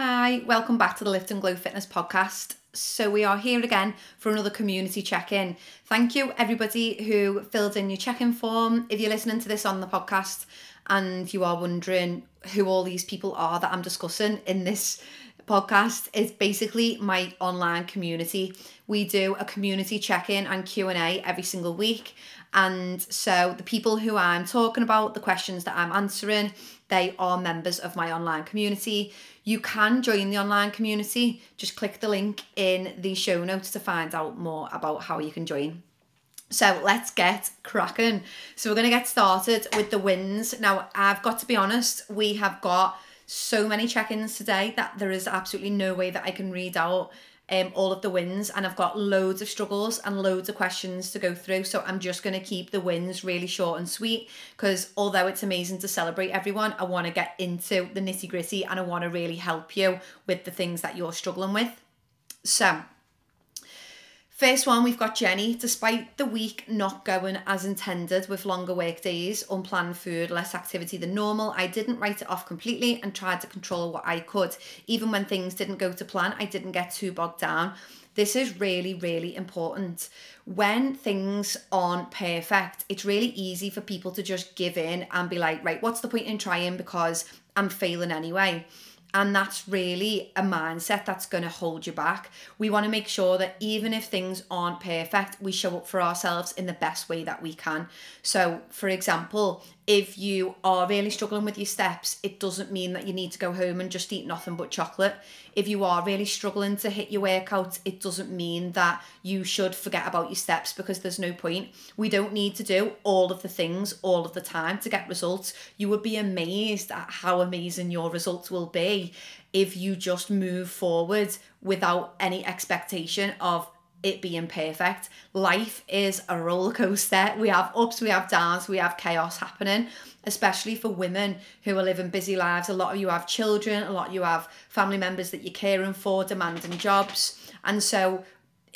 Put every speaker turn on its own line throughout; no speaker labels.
Hi, welcome back to the Lift and Glow Fitness podcast. So, we are here again for another community check in. Thank you, everybody who filled in your check in form. If you're listening to this on the podcast and you are wondering who all these people are that I'm discussing in this podcast, it's basically my online community. We do a community check in and Q&A every single week. And so, the people who I'm talking about, the questions that I'm answering, they are members of my online community. You can join the online community. Just click the link in the show notes to find out more about how you can join. So let's get cracking. So we're going to get started with the wins. Now, I've got to be honest, we have got so many check ins today that there is absolutely no way that I can read out um, all of the wins and I've got loads of struggles and loads of questions to go through. So I'm just going to keep the wins really short and sweet because although it's amazing to celebrate everyone, I want to get into the nitty gritty and I want to really help you with the things that you're struggling with. So, First one, we've got Jenny. Despite the week not going as intended with longer work days, unplanned food, less activity than normal, I didn't write it off completely and tried to control what I could. Even when things didn't go to plan, I didn't get too bogged down. This is really, really important. When things aren't perfect, it's really easy for people to just give in and be like, right, what's the point in trying because I'm failing anyway and that's really a mindset that's going to hold you back. We want to make sure that even if things aren't perfect, we show up for ourselves in the best way that we can. So, for example, if you are really struggling with your steps, it doesn't mean that you need to go home and just eat nothing but chocolate. If you are really struggling to hit your workout, it doesn't mean that you should forget about your steps because there's no point. We don't need to do all of the things all of the time to get results. You would be amazed at how amazing your results will be if you just move forward without any expectation of it being perfect. Life is a roller coaster. We have ups, we have downs, we have chaos happening, especially for women who are living busy lives. A lot of you have children, a lot of you have family members that you're caring for, demanding jobs. And so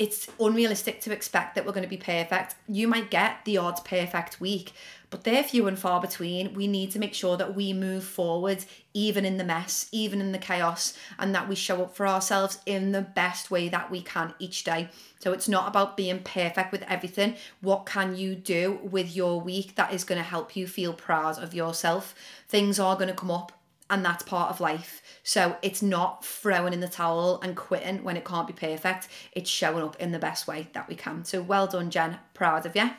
it's unrealistic to expect that we're going to be perfect. You might get the odd perfect week, but they're few and far between. We need to make sure that we move forward, even in the mess, even in the chaos, and that we show up for ourselves in the best way that we can each day. So it's not about being perfect with everything. What can you do with your week that is going to help you feel proud of yourself? Things are going to come up, and that's part of life. So it's not throwing in the towel and quitting when it can't be perfect. It's showing up in the best way that we can. So well done, Jen. Proud of you.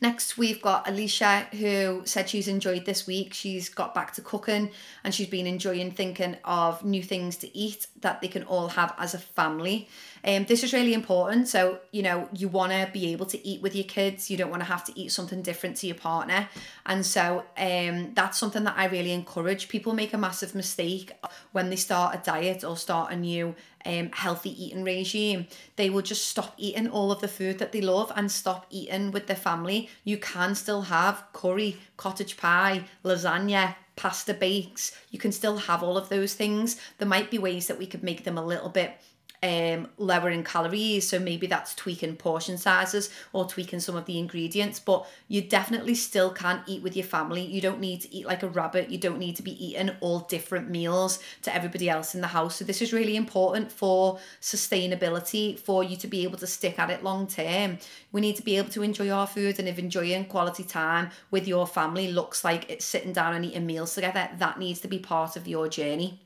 Next, we've got Alicia, who said she's enjoyed this week. She's got back to cooking and she's been enjoying thinking of new things to eat that they can all have as a family. Um, this is really important. So, you know, you want to be able to eat with your kids. You don't want to have to eat something different to your partner. And so um, that's something that I really encourage. People make a massive mistake when they start a diet or start a new um, healthy eating regime, they will just stop eating all of the food that they love and stop eating with their family. You can still have curry, cottage pie, lasagna, pasta bakes. You can still have all of those things. There might be ways that we could make them a little bit um, lower in calories. So maybe that's tweaking portion sizes or tweaking some of the ingredients. But you definitely still can't eat with your family. You don't need to eat like a rabbit. You don't need to be eating all different meals to everybody else in the house. So this is really important for sustainability, for you to be able to stick at it long term. We need to be able to enjoy our food and if enjoying quality time with your family looks like it's sitting down and eating meals together, that needs to be part of your journey.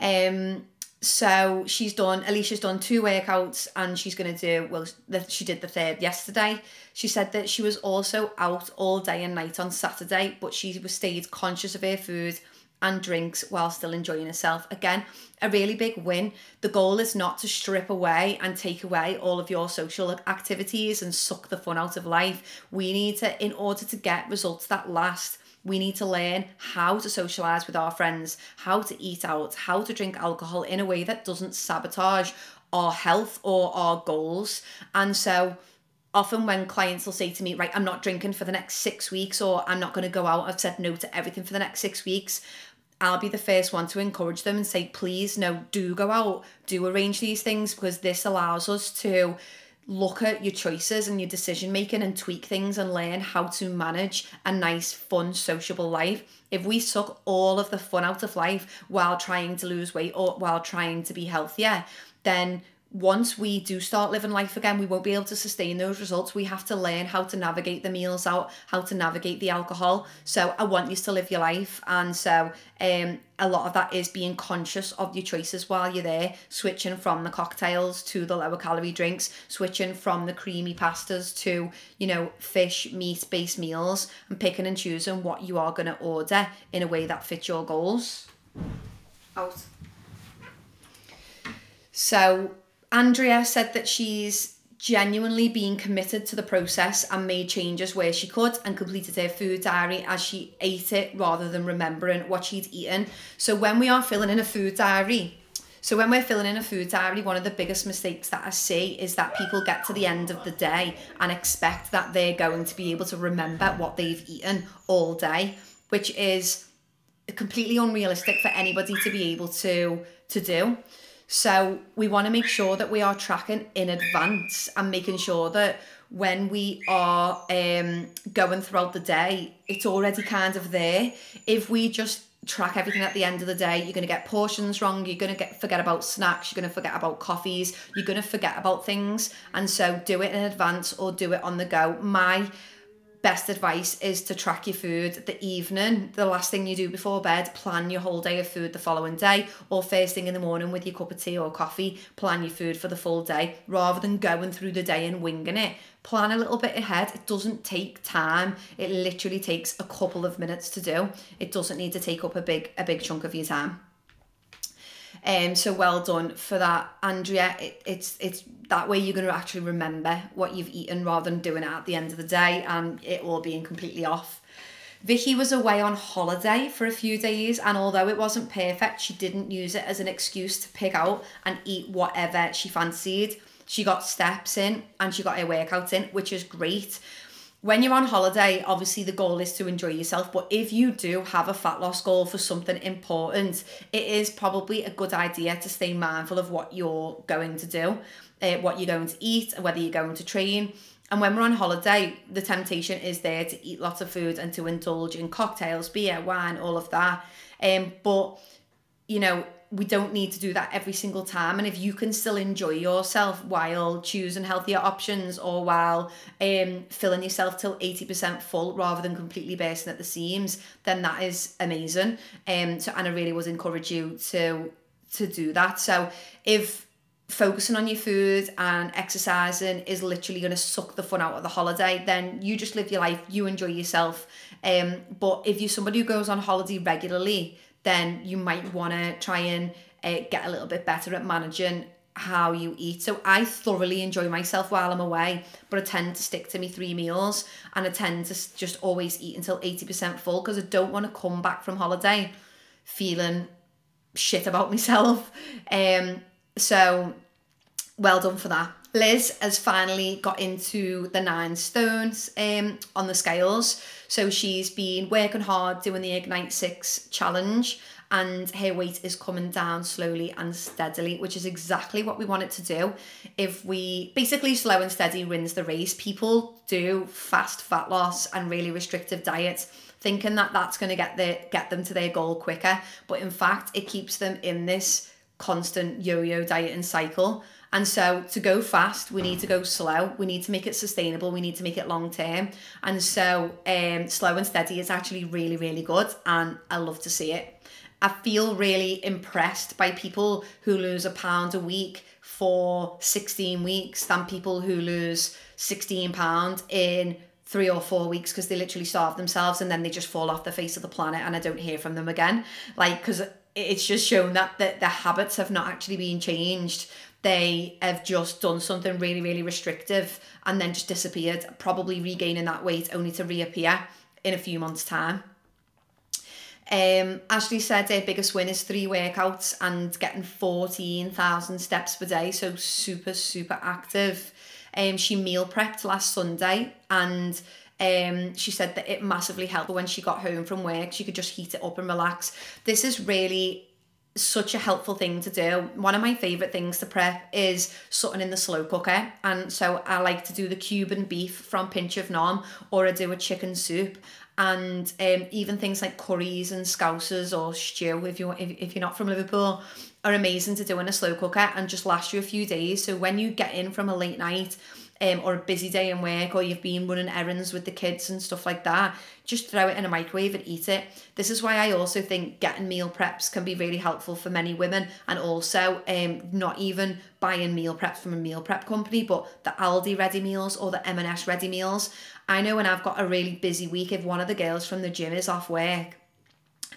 Um, so she's done alicia's done two workouts and she's going to do well she did the third yesterday. She said that she was also out all day and night on saturday but she was stayed conscious of her food and drinks while still enjoying herself. Again a really big win. The goal is not to strip away and take away all of your social activities and suck the fun out of life. We need to in order to get results that last we need to learn how to socialize with our friends, how to eat out, how to drink alcohol in a way that doesn't sabotage our health or our goals. And so, often when clients will say to me, Right, I'm not drinking for the next six weeks, or I'm not going to go out, I've said no to everything for the next six weeks. I'll be the first one to encourage them and say, please, no, do go out, do arrange these things because this allows us to look at your choices and your decision making and tweak things and learn how to manage a nice, fun, sociable life. If we suck all of the fun out of life while trying to lose weight or while trying to be healthier, then once we do start living life again, we won't be able to sustain those results. We have to learn how to navigate the meals out, how to navigate the alcohol. So I want you to live your life. And so um, a lot of that is being conscious of your choices while you're there, switching from the cocktails to the lower calorie drinks, switching from the creamy pastas to, you know, fish, meat based meals, and picking and choosing what you are going to order in a way that fits your goals. Out. So Andrea said that she's genuinely been committed to the process and made changes where she could and completed her food diary as she ate it rather than remembering what she'd eaten. So when we are filling in a food diary, so when we're filling in a food diary, one of the biggest mistakes that I see is that people get to the end of the day and expect that they're going to be able to remember what they've eaten all day, which is completely unrealistic for anybody to be able to to do. So we want to make sure that we are tracking in advance and making sure that when we are um, going throughout the day, it's already kind of there. If we just track everything at the end of the day, you're going to get portions wrong, you're going to get forget about snacks, you're going to forget about coffees, you're going to forget about things. And so do it in advance or do it on the go. My best advice is to track your food the evening, the last thing you do before bed, plan your whole day of food the following day, or first thing in the morning with your cup of tea or coffee, plan your food for the full day rather than going through the day and winging it. Plan a little bit ahead. It doesn't take time. It literally takes a couple of minutes to do. It doesn't need to take up a big a big chunk of your time. Um, so well done for that, Andrea. It, it's it's that way you're going to actually remember what you've eaten rather than doing it at the end of the day and it all being completely off. Vicky was away on holiday for a few days, and although it wasn't perfect, she didn't use it as an excuse to pick out and eat whatever she fancied. She got steps in and she got her workout in, which is great when you're on holiday, obviously the goal is to enjoy yourself. But if you do have a fat loss goal for something important, it is probably a good idea to stay mindful of what you're going to do, uh, what you're going to eat, and whether you're going to train. And when we're on holiday, the temptation is there to eat lots of food and to indulge in cocktails, beer, wine, all of that. Um, but you know, we don't need to do that every single time. And if you can still enjoy yourself while choosing healthier options or while um filling yourself till 80% full rather than completely bursting at the seams then that is amazing. Um so and I really would encourage you to to do that. So if focusing on your food and exercising is literally going to suck the fun out of the holiday then you just live your life you enjoy yourself. Um but if you're somebody who goes on holiday regularly then you might want to try and uh, get a little bit better at managing how you eat. So I thoroughly enjoy myself while I'm away, but I tend to stick to me three meals and I tend to just always eat until 80% full because I don't want to come back from holiday feeling shit about myself. Um so well done for that. Liz has finally got into the nine stones um, on the scales. So she's been working hard doing the Ignite 6 challenge and her weight is coming down slowly and steadily, which is exactly what we want it to do. If we basically slow and steady wins the race, people do fast fat loss and really restrictive diets thinking that that's going to get the get them to their goal quicker, but in fact, it keeps them in this constant yo-yo dieting cycle and so to go fast, we need to go slow. We need to make it sustainable. We need to make it long term. And so um, slow and steady is actually really, really good. And I love to see it. I feel really impressed by people who lose a pound a week for 16 weeks than people who lose 16 pounds in three or four weeks because they literally starve themselves and then they just fall off the face of the planet and I don't hear from them again. Like, because it's just shown that the, the habits have not actually been changed they have just done something really, really restrictive and then just disappeared, probably regaining that weight only to reappear in a few months' time. Um, Ashley said her biggest win is three workouts and getting 14,000 steps per day, so super, super active. Um, she meal prepped last Sunday and um, she said that it massively helped when she got home from work. She could just heat it up and relax. This is really such a helpful thing to do. One of my favourite things to prep is something in the slow cooker. And so I like to do the Cuban beef from Pinch of Nom or I do a chicken soup. And um, even things like curries and scousers or stew, if, you, if, if you're not from Liverpool, are amazing to do in a slow cooker and just last you a few days. So when you get in from a late night, um, or a busy day in work or you've been running errands with the kids and stuff like that, just throw it in a microwave and eat it. This is why I also think getting meal preps can be really helpful for many women and also um, not even buying meal preps from a meal prep company, but the Aldi ready meals or the M&S ready meals. I know when I've got a really busy week, if one of the girls from the gym is off work,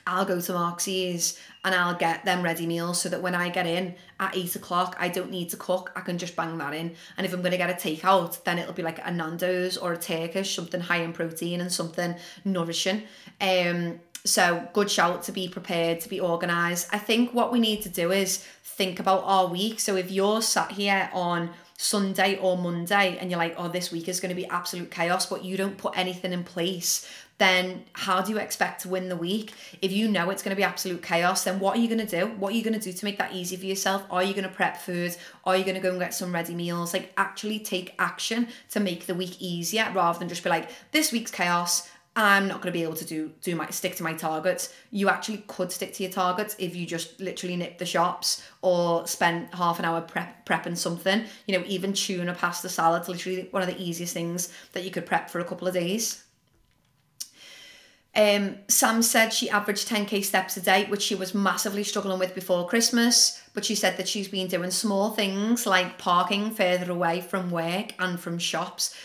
I'll go to Marks's and I'll get them ready meals so that when I get in at eight o'clock, I don't need to cook. I can just bang that in. And if I'm going to get a takeout, then it'll be like a Nando's or a Turkish, something high in protein and something nourishing. Um, so good shout to be prepared, to be organised. I think what we need to do is think about our week. So if you're sat here on Sunday or Monday and you're like, oh, this week is going to be absolute chaos, but you don't put anything in place then how do you expect to win the week? If you know it's going to be absolute chaos, then what are you going to do? What are you going to do to make that easy for yourself? Are you going to prep food? Are you going to go and get some ready meals? Like actually take action to make the week easier rather than just be like, this week's chaos. I'm not going to be able to do do my stick to my targets. You actually could stick to your targets if you just literally nip the shops or spend half an hour prep prepping something. You know, even tuna pasta salad, literally one of the easiest things that you could prep for a couple of days. Um, Sam said she averaged 10k steps a day, which she was massively struggling with before Christmas. But she said that she's been doing small things like parking further away from work and from shops.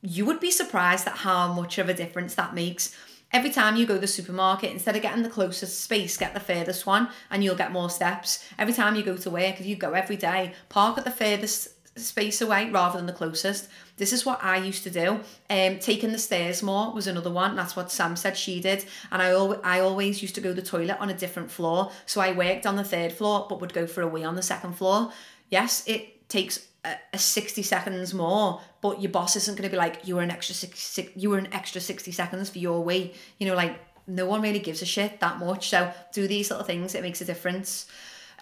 You would be surprised at how much of a difference that makes. Every time you go to the supermarket, instead of getting the closest space, get the furthest one and you'll get more steps. Every time you go to work, if you go every day, park at the furthest space away rather than the closest. This is what I used to do. Um, taking the stairs more was another one. That's what Sam said she did. And I, al- I always used to go to the toilet on a different floor. So I worked on the third floor, but would go for a wee on the second floor. Yes, it takes a, a 60 seconds more, but your boss isn't going to be like, you were an extra six, six, you were an extra 60 seconds for your wee. You know, like no one really gives a shit that much. So do these little things. It makes a difference.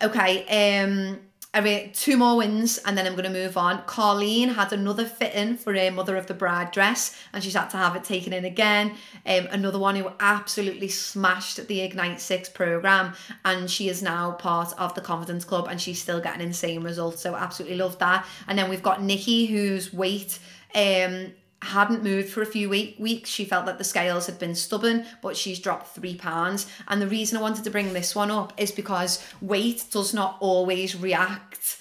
Okay. Um, I mean, two more wins and then I'm going to move on. Colleen had another fitting for a Mother of the Bride dress and she's had to have it taken in again. Um, another one who absolutely smashed the Ignite 6 program and she is now part of the Confidence Club and she's still getting insane results. So absolutely love that. And then we've got Nikki whose weight um hadn't moved for a few week, weeks. She felt that the scales had been stubborn, but she's dropped three pounds. And the reason I wanted to bring this one up is because weight does not always react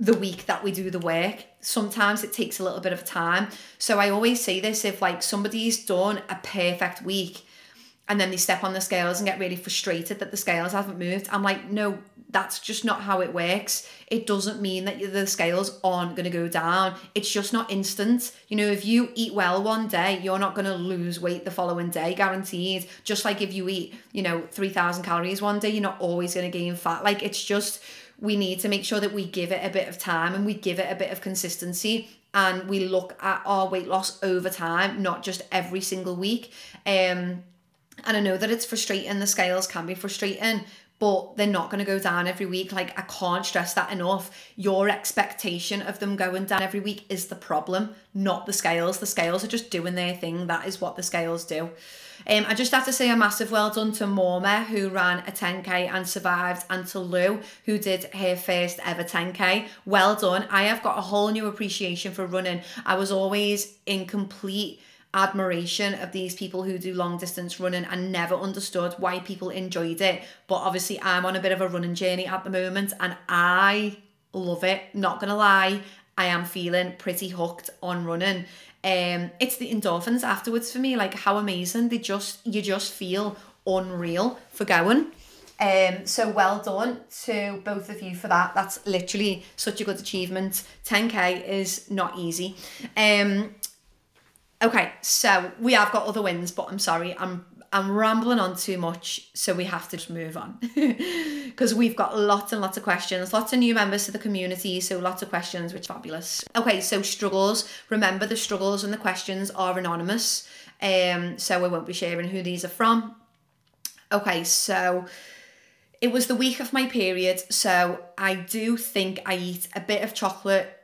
the week that we do the work. Sometimes it takes a little bit of time. So I always say this if like somebody's done a perfect week and then they step on the scales and get really frustrated that the scales haven't moved. I'm like, no, that's just not how it works. It doesn't mean that the scales aren't going to go down. It's just not instant. You know, if you eat well one day, you're not going to lose weight the following day, guaranteed. Just like if you eat, you know, 3,000 calories one day, you're not always going to gain fat. Like, it's just, we need to make sure that we give it a bit of time and we give it a bit of consistency and we look at our weight loss over time, not just every single week. Um, and I know that it's frustrating, the scales can be frustrating, but they're not going to go down every week. Like, I can't stress that enough. Your expectation of them going down every week is the problem, not the scales. The scales are just doing their thing. That is what the scales do. Um, I just have to say a massive well done to Morma, who ran a 10k and survived, and to Lou, who did her first ever 10k. Well done. I have got a whole new appreciation for running. I was always in complete admiration of these people who do long distance running and never understood why people enjoyed it. But obviously, I'm on a bit of a running journey at the moment and I love it. Not gonna lie, I am feeling pretty hooked on running. Um, it's the endorphins afterwards for me, like how amazing they just you just feel unreal for going. Um, so well done to both of you for that. That's literally such a good achievement. 10k is not easy. Um, Okay, so we have got other wins, but I'm sorry, I'm I'm rambling on too much, so we have to just move on because we've got lots and lots of questions, lots of new members to the community, so lots of questions, which fabulous. Okay, so struggles. Remember, the struggles and the questions are anonymous, um, so we won't be sharing who these are from. Okay, so it was the week of my period, so I do think I eat a bit of chocolate.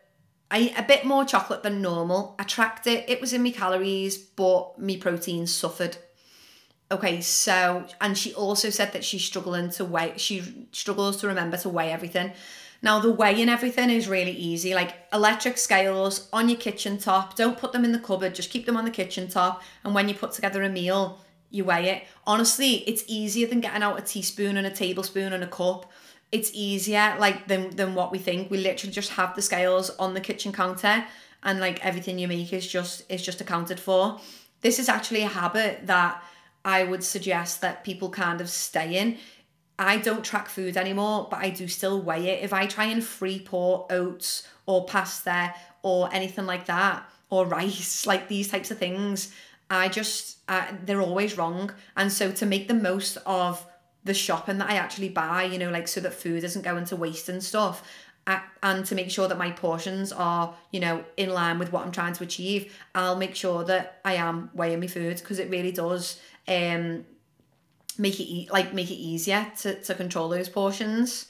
I eat a bit more chocolate than normal. I tracked it, it was in my calories, but my protein suffered. Okay, so and she also said that she's struggling to weigh she struggles to remember to weigh everything. Now the weighing everything is really easy, like electric scales on your kitchen top. Don't put them in the cupboard, just keep them on the kitchen top. And when you put together a meal, you weigh it. Honestly, it's easier than getting out a teaspoon and a tablespoon and a cup. It's easier like than than what we think. We literally just have the scales on the kitchen counter and like everything you make is just is just accounted for. This is actually a habit that I would suggest that people kind of stay in. I don't track food anymore, but I do still weigh it. If I try and free pour oats or pasta or anything like that, or rice, like these types of things, I just uh, they're always wrong. And so to make the most of the shopping that I actually buy, you know, like so that food isn't going to waste and stuff, and to make sure that my portions are, you know, in line with what I'm trying to achieve, I'll make sure that I am weighing my food because it really does um make it e- like make it easier to, to control those portions.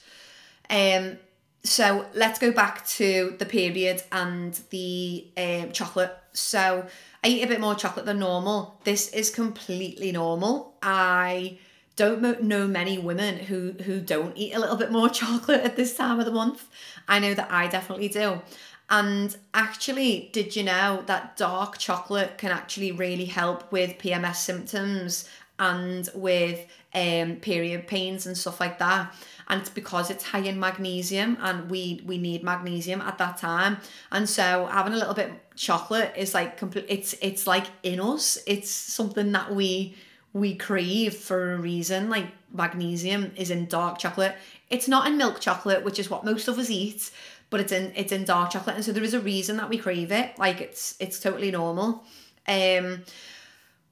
Um so let's go back to the period and the um, chocolate. So I eat a bit more chocolate than normal. This is completely normal. I don't know many women who who don't eat a little bit more chocolate at this time of the month. I know that I definitely do. And actually, did you know that dark chocolate can actually really help with PMS symptoms and with um, period pains and stuff like that? and it's because it's high in magnesium and we we need magnesium at that time and so having a little bit chocolate is like complete it's it's like in us it's something that we we crave for a reason like magnesium is in dark chocolate. It's not in milk chocolate which is what most of us eat but it's in it's in dark chocolate and so there is a reason that we crave it. Like it's it's totally normal. Um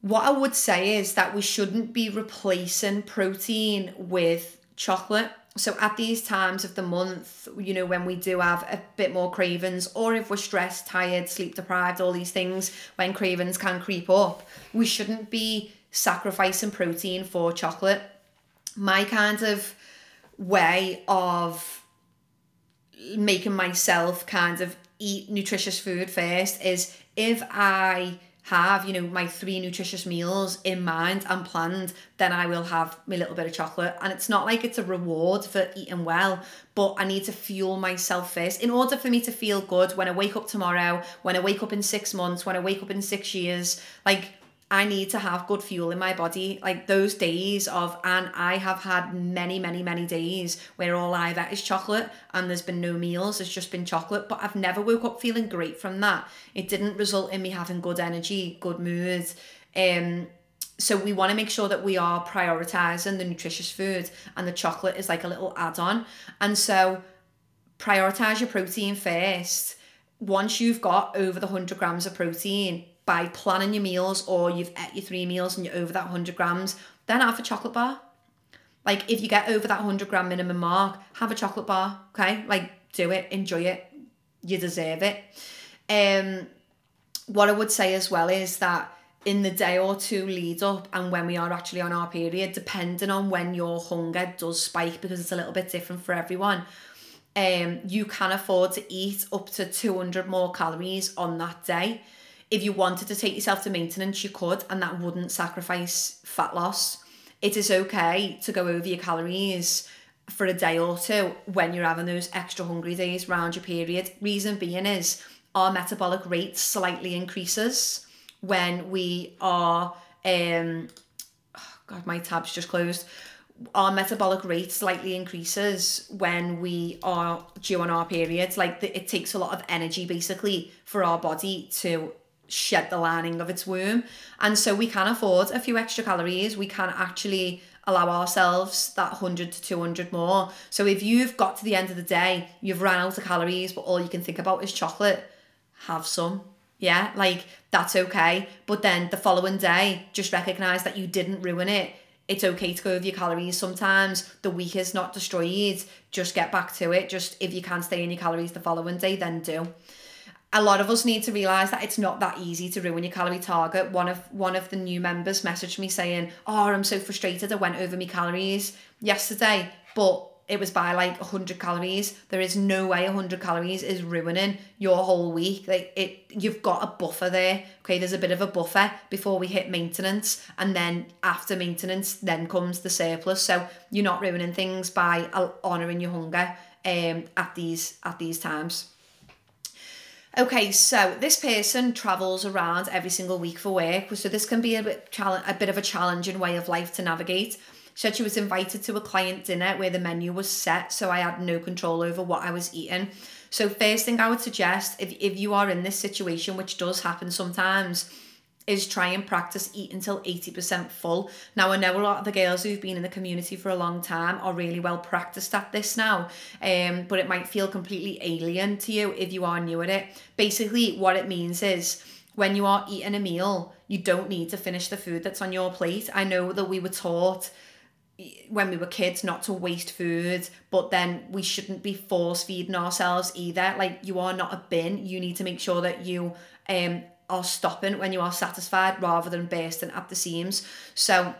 what I would say is that we shouldn't be replacing protein with chocolate. So at these times of the month, you know, when we do have a bit more cravings, or if we're stressed, tired, sleep deprived, all these things, when cravings can creep up, we shouldn't be sacrificing protein for chocolate. My kind of way of making myself kind of eat nutritious food first is if I have, you know, my three nutritious meals in mind and planned, then I will have my little bit of chocolate. And it's not like it's a reward for eating well, but I need to fuel myself first in order for me to feel good when I wake up tomorrow, when I wake up in six months, when I wake up in six years. Like I need to have good fuel in my body. Like those days of, and I have had many, many, many days where all I've had is chocolate and there's been no meals, it's just been chocolate. But I've never woke up feeling great from that. It didn't result in me having good energy, good mood. Um, so we want to make sure that we are prioritizing the nutritious food and the chocolate is like a little add-on. And so prioritize your protein first. Once you've got over the 100 grams of protein, by planning your meals or you've ate your three meals and you're over that 100 grams, then have a chocolate bar. Like if you get over that 100 gram minimum mark, have a chocolate bar, okay? Like do it, enjoy it. You deserve it. Um what I would say as well is that in the day or two lead up and when we are actually on our period, depending on when your hunger does spike because it's a little bit different for everyone, um, you can afford to eat up to 200 more calories on that day if you wanted to take yourself to maintenance, you could, and that wouldn't sacrifice fat loss. It is okay to go over your calories for a day or two when you're having those extra hungry days around your period. Reason being is our metabolic rate slightly increases when we are um oh God, my tab's just closed. Our metabolic rate slightly increases when we are due on our periods. Like the, it takes a lot of energy basically for our body to shed the lining of its womb. And so we can afford a few extra calories. We can actually allow ourselves that 100 to 200 more. So if you've got to the end of the day, you've run out of calories, but all you can think about is chocolate, have some. Yeah, like that's okay. But then the following day, just recognize that you didn't ruin it. It's okay to go over your calories sometimes. The week is not destroyed. Just get back to it. Just if you can't stay in your calories the following day, then do a lot of us need to realize that it's not that easy to ruin your calorie target. One of one of the new members messaged me saying, "Oh, I'm so frustrated. I went over my calories yesterday. but it was by like 100 calories there is no way 100 calories is ruining your whole week like it you've got a buffer there okay there's a bit of a buffer before we hit maintenance and then after maintenance then comes the surplus so you're not ruining things by honoring your hunger um at these at these times Okay, so this person travels around every single week for work, so this can be a bit a bit of a challenging way of life to navigate. She said she was invited to a client dinner where the menu was set, so I had no control over what I was eating. So first thing I would suggest, if if you are in this situation, which does happen sometimes, is try and practice eat until 80% full. Now, I know a lot of the girls who've been in the community for a long time are really well practiced at this now, um, but it might feel completely alien to you if you are new at it. Basically, what it means is when you are eating a meal, you don't need to finish the food that's on your plate. I know that we were taught when we were kids not to waste food but then we shouldn't be force feeding ourselves either like you are not a bin you need to make sure that you um are stopping when you are satisfied rather than bursting at the seams. So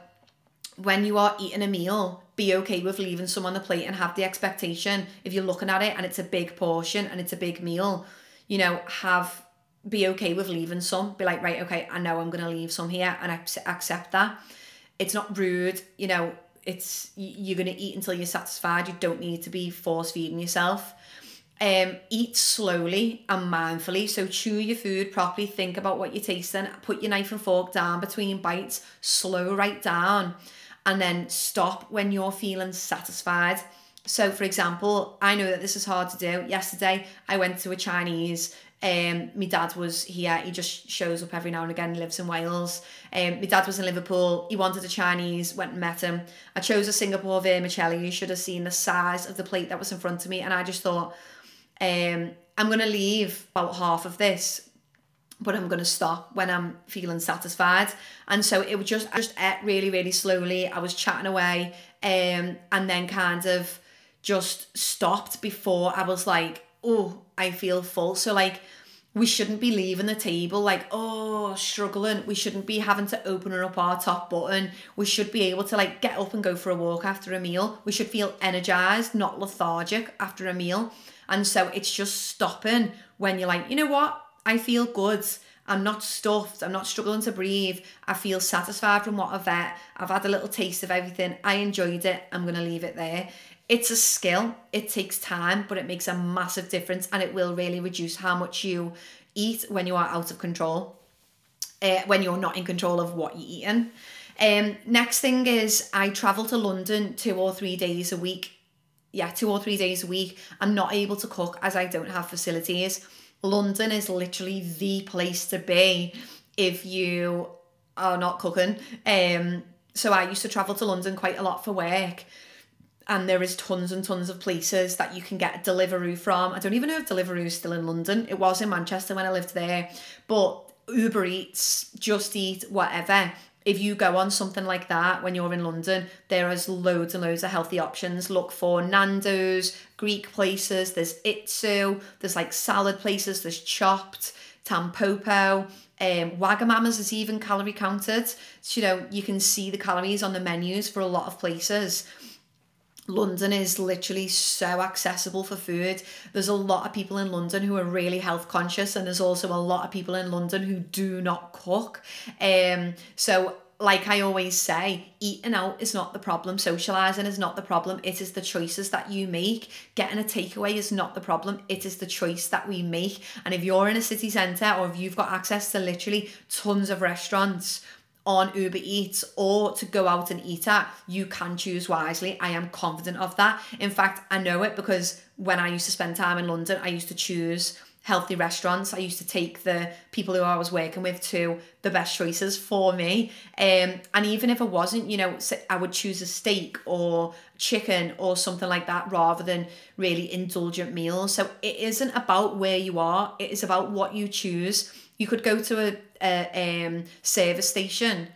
when you are eating a meal, be okay with leaving some on the plate and have the expectation if you're looking at it and it's a big portion and it's a big meal, you know, have be okay with leaving some. Be like, right, okay, I know I'm gonna leave some here and accept that. It's not rude, you know. It's you're gonna eat until you're satisfied. You don't need to be force feeding yourself. Um, eat slowly and mindfully. So chew your food properly, think about what you're tasting, put your knife and fork down between bites, slow right down, and then stop when you're feeling satisfied. So, for example, I know that this is hard to do. Yesterday, I went to a Chinese. Um, my dad was here. He just shows up every now and again. He lives in Wales. Um, my dad was in Liverpool. He wanted a Chinese. Went and met him. I chose a Singapore vermicelli. You should have seen the size of the plate that was in front of me, and I just thought, um, I'm going to leave about half of this, but I'm going to stop when I'm feeling satisfied. And so it was just, I just ate really, really slowly. I was chatting away um, and then kind of just stopped before I was like, oh, I feel full. So like, we shouldn't be leaving the table like oh struggling we shouldn't be having to open up our top button we should be able to like get up and go for a walk after a meal we should feel energized not lethargic after a meal and so it's just stopping when you're like, you know what? I feel good. I'm not stuffed. I'm not struggling to breathe. I feel satisfied from what I've had. I've had a little taste of everything. I enjoyed it. I'm going to leave it there. It's a skill. It takes time, but it makes a massive difference and it will really reduce how much you eat when you are out of control, uh, when you're not in control of what you're eating. Um, next thing is I travel to London two or three days a week yeah, two or three days a week. I'm not able to cook as I don't have facilities. London is literally the place to be if you are not cooking. Um, so I used to travel to London quite a lot for work. And there is tons and tons of places that you can get Deliveroo from. I don't even know if Deliveroo is still in London. It was in Manchester when I lived there. But Uber Eats, Just Eat, whatever, if you go on something like that when you're in London, there is loads and loads of healthy options. Look for Nando's, Greek places, there's Itsu, there's like salad places, there's Chopped, Tampopo, um, Wagamama's is even calorie counted. So, you know, you can see the calories on the menus for a lot of places. London is literally so accessible for food. There's a lot of people in London who are really health conscious, and there's also a lot of people in London who do not cook. Um, so like I always say, eating out is not the problem, socializing is not the problem. It is the choices that you make. Getting a takeaway is not the problem. It is the choice that we make. And if you're in a city centre or if you've got access to literally tons of restaurants, on Uber Eats or to go out and eat at, you can choose wisely. I am confident of that. In fact, I know it because when I used to spend time in London, I used to choose healthy restaurants. I used to take the people who I was working with to the best choices for me. Um, and even if it wasn't, you know, I would choose a steak or chicken or something like that rather than really indulgent meals. So it isn't about where you are, it is about what you choose. You could go to a a um, service station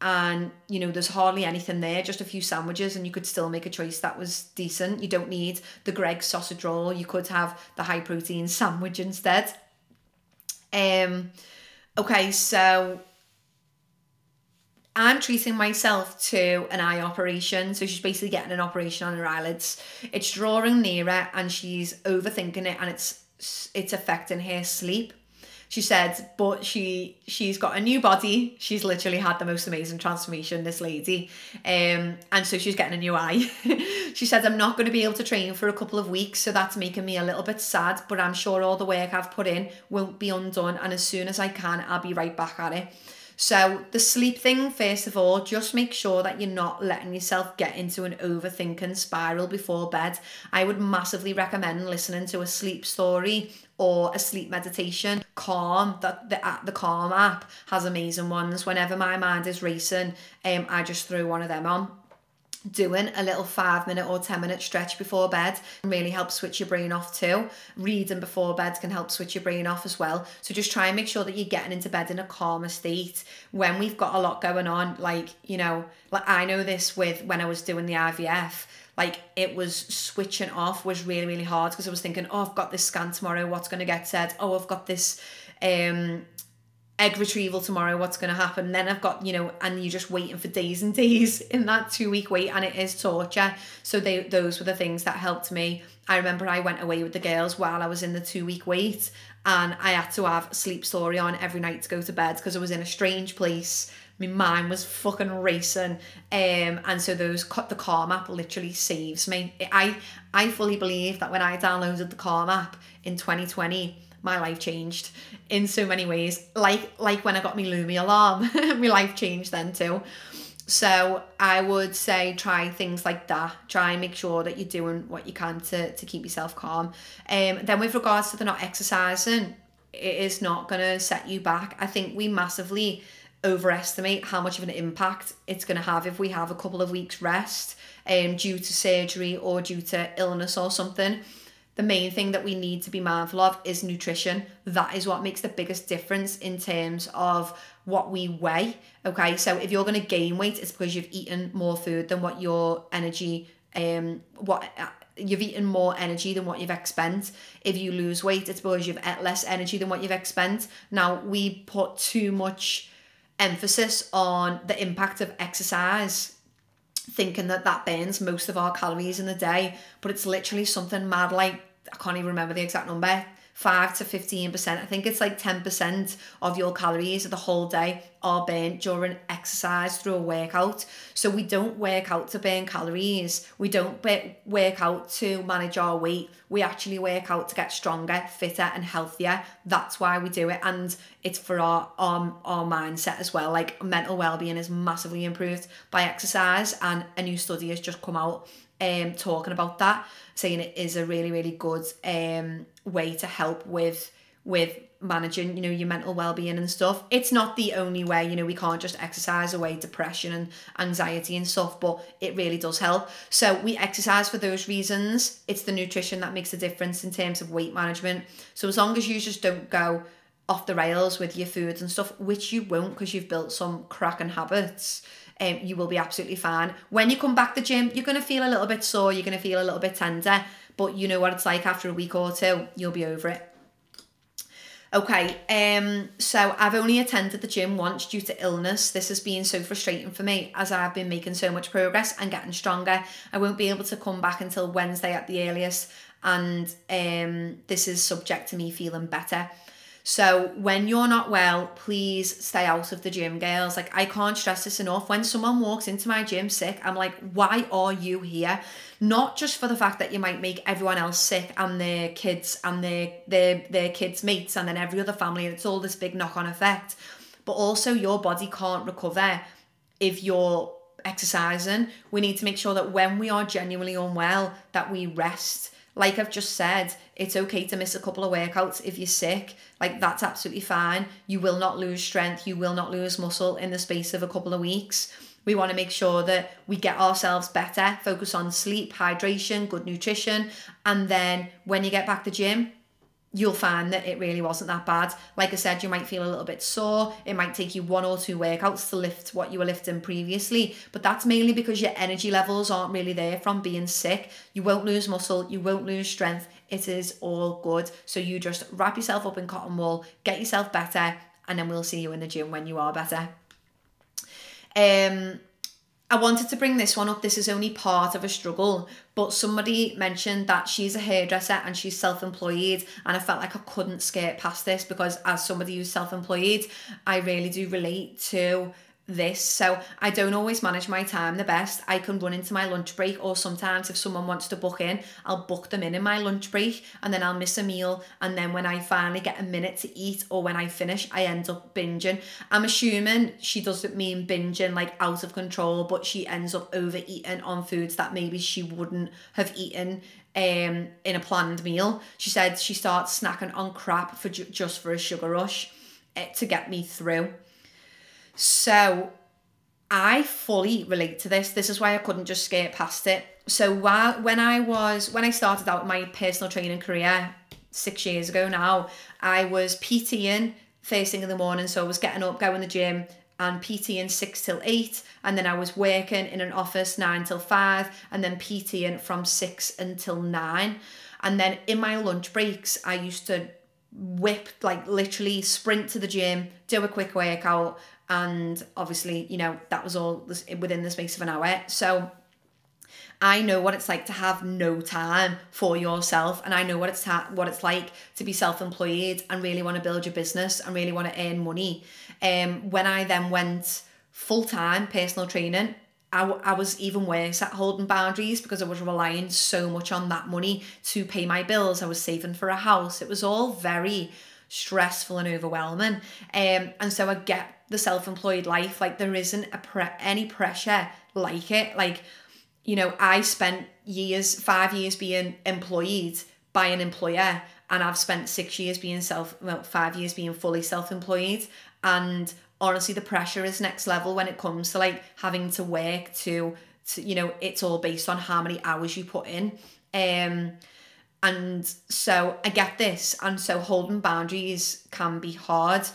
and you know there's hardly anything there just a few sandwiches and you could still make a choice that was decent you don't need the Greggs sausage roll you could have the high protein sandwich instead um okay so I'm treating myself to an eye operation. So she's basically getting an operation on her eyelids. It's drawing nearer and she's overthinking it and it's it's affecting her sleep. She said, but she she's got a new body. She's literally had the most amazing transformation, this lady. Um, and so she's getting a new eye. she said, I'm not going to be able to train for a couple of weeks, so that's making me a little bit sad, but I'm sure all the work I've put in won't be undone. And as soon as I can, I'll be right back at it. So, the sleep thing, first of all, just make sure that you're not letting yourself get into an overthinking spiral before bed. I would massively recommend listening to a sleep story or a sleep meditation. Calm, that the, the Calm app has amazing ones. Whenever my mind is racing, um, I just throw one of them on doing a little five minute or 10 minute stretch before bed really helps switch your brain off too. Reading before bed can help switch your brain off as well. So just try and make sure that you're getting into bed in a calmer state when we've got a lot going on. Like, you know, like I know this with when I was doing the IVF like it was switching off was really really hard because I was thinking oh I've got this scan tomorrow what's going to get said? Oh I've got this um egg retrieval tomorrow what's going to happen? Then i've got you know and you're just waiting for days and days in that two week wait and it is torture. So they those were the things that helped me. I remember i went away with the girls while i was in the two week wait and i had to have sleep story on every night to go to bed because i was in a strange place my mind was fucking racing um and so those the calm app literally saves me i i fully believe that when i downloaded the calm app in 2020 my life changed in so many ways. Like like when I got my Lumie alarm, my life changed then too. So I would say try things like that. Try and make sure that you're doing what you can to, to keep yourself calm. Um, then with regards to the not exercising, it is not gonna set you back. I think we massively overestimate how much of an impact it's going to have if we have a couple of weeks rest um, due to surgery or due to illness or something the main thing that we need to be mindful of is nutrition. That is what makes the biggest difference in terms of what we weigh. Okay, so if you're going to gain weight, it's because you've eaten more food than what your energy, um, what uh, you've eaten more energy than what you've expended. If you lose weight, it's because you've ate less energy than what you've expended. Now we put too much emphasis on the impact of exercise thinking that that burns most of our calories in the day, but it's literally something mad like I can't even remember the exact number. 5 to 15%. I think it's like 10% of your calories of the whole day are burnt during exercise through a workout. So we don't work out to burn calories. We don't work out to manage our weight. We actually work out to get stronger, fitter and healthier. That's why we do it and it's for our our, our mindset as well. Like mental well-being is massively improved by exercise and a new study has just come out um talking about that saying it is a really really good um way to help with with managing you know your mental well-being and stuff. It's not the only way you know we can't just exercise away depression and anxiety and stuff but it really does help. So we exercise for those reasons. It's the nutrition that makes a difference in terms of weight management. So as long as you just don't go off the rails with your foods and stuff which you won't because you've built some cracking habits um, you will be absolutely fine. When you come back to the gym, you're going to feel a little bit sore, you're going to feel a little bit tender, but you know what it's like after a week or two, you'll be over it. Okay, um, so I've only attended the gym once due to illness. This has been so frustrating for me as I've been making so much progress and getting stronger. I won't be able to come back until Wednesday at the earliest, and um, this is subject to me feeling better. So when you're not well, please stay out of the gym, girls. Like I can't stress this enough. When someone walks into my gym sick, I'm like, why are you here? Not just for the fact that you might make everyone else sick and their kids and their their their kids' mates and then every other family, and it's all this big knock-on effect. But also your body can't recover if you're exercising. We need to make sure that when we are genuinely unwell, that we rest like I've just said, it's okay to miss a couple of workouts if you're sick. Like that's absolutely fine. You will not lose strength, you will not lose muscle in the space of a couple of weeks. We want to make sure that we get ourselves better, focus on sleep, hydration, good nutrition, and then when you get back to gym, you'll find that it really wasn't that bad. Like I said, you might feel a little bit sore. It might take you one or two workouts to lift what you were lifting previously, but that's mainly because your energy levels aren't really there from being sick. You won't lose muscle, you won't lose strength. It is all good. So you just wrap yourself up in cotton wool, get yourself better, and then we'll see you in the gym when you are better. Um, I wanted to bring this one up. This is only part of a struggle, but somebody mentioned that she's a hairdresser and she's self employed. And I felt like I couldn't skate past this because, as somebody who's self employed, I really do relate to this. So I don't always manage my time the best. I can run into my lunch break, or sometimes if someone wants to book in, I'll book them in in my lunch break and then I'll miss a meal. And then when I finally get a minute to eat, or when I finish, I end up binging. I'm assuming she doesn't mean binging like out of control, but she ends up overeating on foods that maybe she wouldn't have eaten um in a planned meal. She said she starts snacking on crap for ju- just for a sugar rush eh, to get me through. So I fully relate to this. This is why I couldn't just skate past it. So while when I was when I started out my personal training career six years ago now, I was PTing first thing in the morning. So I was getting up, going to the gym and PTing six till eight, and then I was working in an office nine till five, and then PTing from six until nine. And then in my lunch breaks, I used to whip like literally sprint to the gym, do a quick workout, and obviously you know that was all within the space of an hour so I know what it's like to have no time for yourself and I know what it's ta- what it's like to be self-employed and really want to build your business and really want to earn money um when I then went full-time personal training I, I was even worse at holding boundaries because I was relying so much on that money to pay my bills. I was saving for a house. It was all very stressful and overwhelming. Um, and so I get the self-employed life like there isn't a pre- any pressure like it. Like you know i spent years five years being employed by an employer and i've spent six years being self well five years being fully self-employed. And honestly the pressure is next level when it comes to like having to work to, to you know it's all based on how many hours you put in. Um and so i get this and so holding boundaries can be hard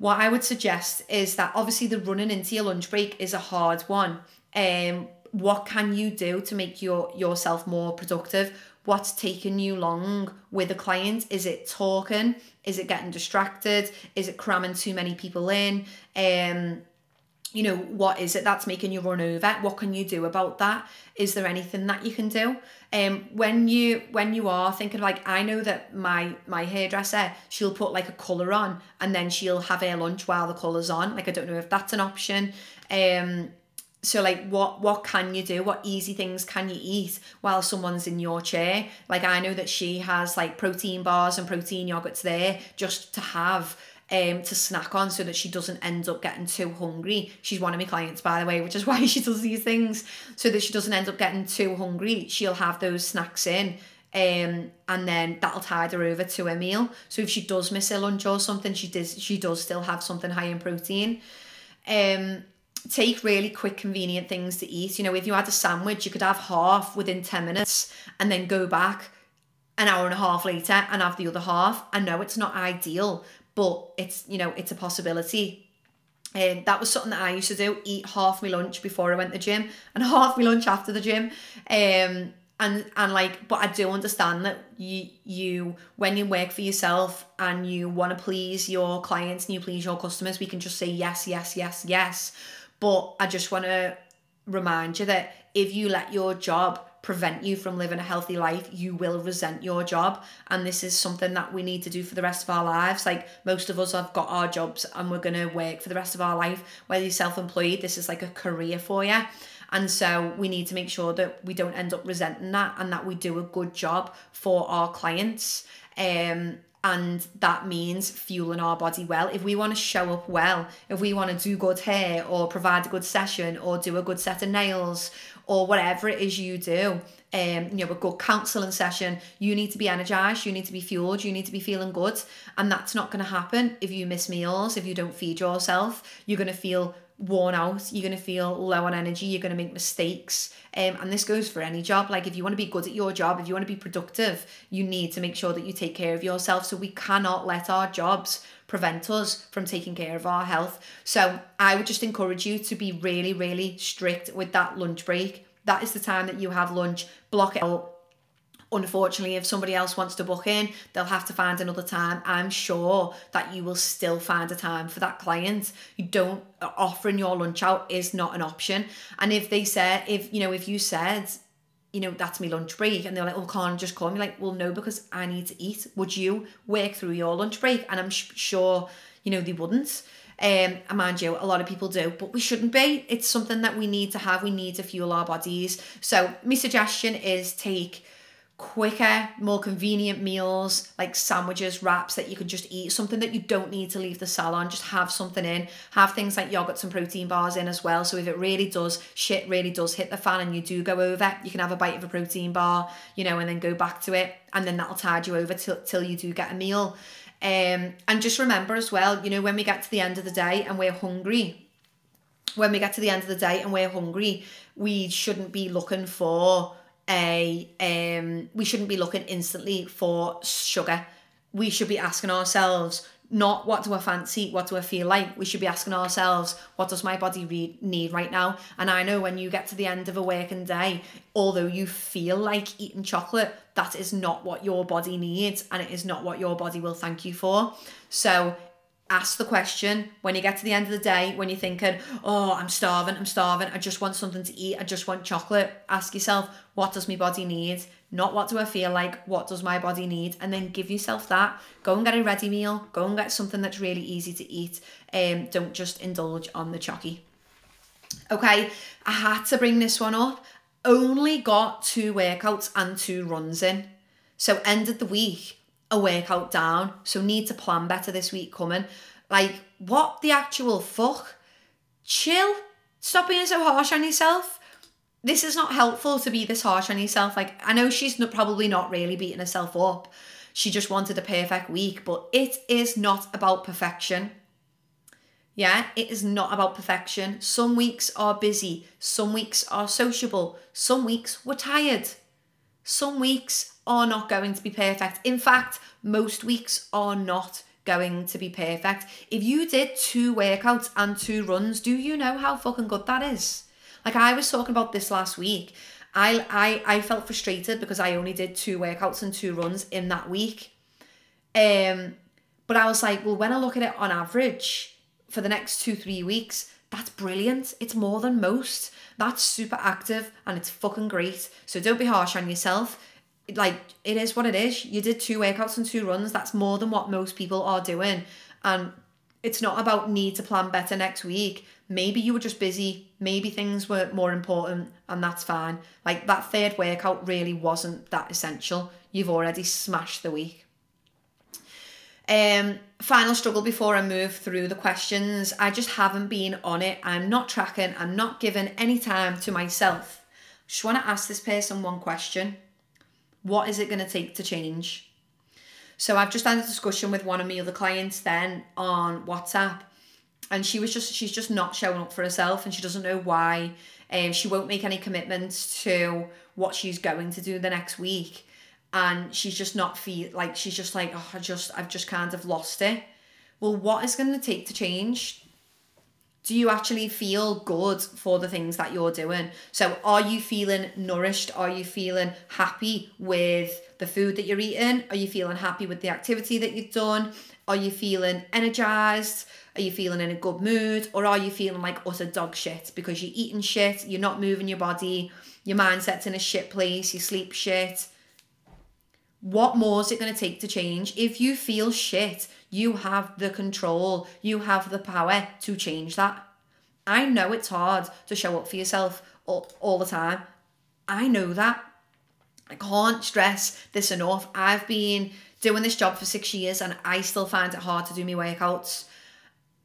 what I would suggest is that obviously the running into your lunch break is a hard one. Um, what can you do to make your yourself more productive? What's taking you long with a client? Is it talking? Is it getting distracted? Is it cramming too many people in? Um, you know what is it that's making you run over? What can you do about that? Is there anything that you can do? Um when you when you are thinking like i know that my my hairdresser she'll put like a color on and then she'll have her lunch while the color's on. Like i don't know if that's an option. Um so like what what can you do? What easy things can you eat while someone's in your chair? Like i know that she has like protein bars and protein yogurts there just to have um, to snack on so that she doesn't end up getting too hungry. She's one of my clients, by the way, which is why she does these things so that she doesn't end up getting too hungry. She'll have those snacks in um, and then that'll tide her over to a meal. So if she does miss a lunch or something, she does she does still have something high in protein. Um, take really quick, convenient things to eat. You know, if you had a sandwich, you could have half within 10 minutes and then go back an hour and a half later and have the other half. I know it's not ideal, but it's you know it's a possibility. And um, that was something that I used to do eat half my lunch before I went to the gym and half my lunch after the gym. Um and and like but I do understand that you you when you work for yourself and you want to please your clients and you please your customers we can just say yes yes yes yes. But I just want to remind you that if you let your job prevent you from living a healthy life, you will resent your job. And this is something that we need to do for the rest of our lives. Like most of us have got our jobs and we're going to work for the rest of our life. Whether you're self employed, this is like a career for you. And so we need to make sure that we don't end up resenting that and that we do a good job for our clients. Um, and that means fueling our body well. If we want to show up well, if we want to do good hair or provide a good session or do a good set of nails or whatever it is you do, um, you know, a good counselling session, you need to be energized, you need to be fueled, you need to be feeling good. And that's not going to happen if you miss meals, if you don't feed yourself. You're going to feel worn out, you're going to feel low on energy, you're going to make mistakes. Um, and this goes for any job. Like, if you want to be good at your job, if you want to be productive, you need to make sure that you take care of yourself. So, we cannot let our jobs prevent us from taking care of our health. So I would just encourage you to be really, really strict with that lunch break. That is the time that you have lunch, block it out. unfortunately if somebody else wants to book in they'll have to find another time i'm sure that you will still find a time for that client you don't offering your lunch out is not an option and if they say, if you know if you said you know that's my lunch break and they're like oh can't just call me like well no because i need to eat would you work through your lunch break and i'm sh- sure you know they wouldn't um, and mind you, a lot of people do, but we shouldn't be. It's something that we need to have. We need to fuel our bodies. So my suggestion is take quicker, more convenient meals like sandwiches, wraps that you can just eat, something that you don't need to leave the salon, just have something in. Have things like yogurts and protein bars in as well. So if it really does, shit really does hit the fan and you do go over, you can have a bite of a protein bar, you know, and then go back to it. And then that'll tide you over till, till you do get a meal. Um, and just remember as well, you know, when we get to the end of the day and we're hungry, when we get to the end of the day and we're hungry, we shouldn't be looking for a um we shouldn't be looking instantly for sugar. We should be asking ourselves not what do I fancy, what do I feel like. We should be asking ourselves, what does my body re- need right now? And I know when you get to the end of a working day, although you feel like eating chocolate, that is not what your body needs and it is not what your body will thank you for. So ask the question when you get to the end of the day when you're thinking oh i'm starving i'm starving i just want something to eat i just want chocolate ask yourself what does my body need? Not what do i feel like what does my body need? And then give yourself that. Go and get a ready meal go and get something that's really easy to eat um don't just indulge on the chocky okay i had to bring this one up. Only got two workouts and two runs in. So ended the week a workout down, so need to plan better this week coming. Like, what the actual fuck? Chill. Stop being so harsh on yourself. This is not helpful to be this harsh on yourself. Like, I know she's not, probably not really beating herself up. She just wanted a perfect week, but it is not about perfection. Yeah, it is not about perfection. Some weeks are busy, some weeks are sociable, some weeks we're tired. Some weeks are not going to be perfect. In fact, most weeks are not going to be perfect. If you did two workouts and two runs, do you know how fucking good that is? Like I was talking about this last week. I I I felt frustrated because I only did two workouts and two runs in that week. Um but I was like, well when I look at it on average for the next 2-3 weeks, that's brilliant. It's more than most. That's super active and it's fucking great. So don't be harsh on yourself. Like it is what it is. You did two workouts and two runs. That's more than what most people are doing. And it's not about need to plan better next week. Maybe you were just busy. Maybe things were more important and that's fine. Like that third workout really wasn't that essential. You've already smashed the week. Um, final struggle before I move through the questions. I just haven't been on it. I'm not tracking. I'm not giving any time to myself. Just want to ask this person one question. What is it going to take to change? So I've just had a discussion with one of my other clients then on WhatsApp, and she was just she's just not showing up for herself, and she doesn't know why. Um, she won't make any commitments to what she's going to do the next week and she's just not feel like she's just like oh I just I've just kind of lost it. Well, what is going to take to change? Do you actually feel good for the things that you're doing? So, are you feeling nourished? Are you feeling happy with the food that you're eating? Are you feeling happy with the activity that you've done? Are you feeling energized? Are you feeling in a good mood? Or are you feeling like utter dog shit because you're eating shit, you're not moving your body, your mindset's in a shit place, you sleep shit, what more is it going to take to change? If you feel shit, you have the control, you have the power to change that. I know it's hard to show up for yourself all, all the time. I know that. I can't stress this enough. I've been doing this job for six years and I still find it hard to do my workouts.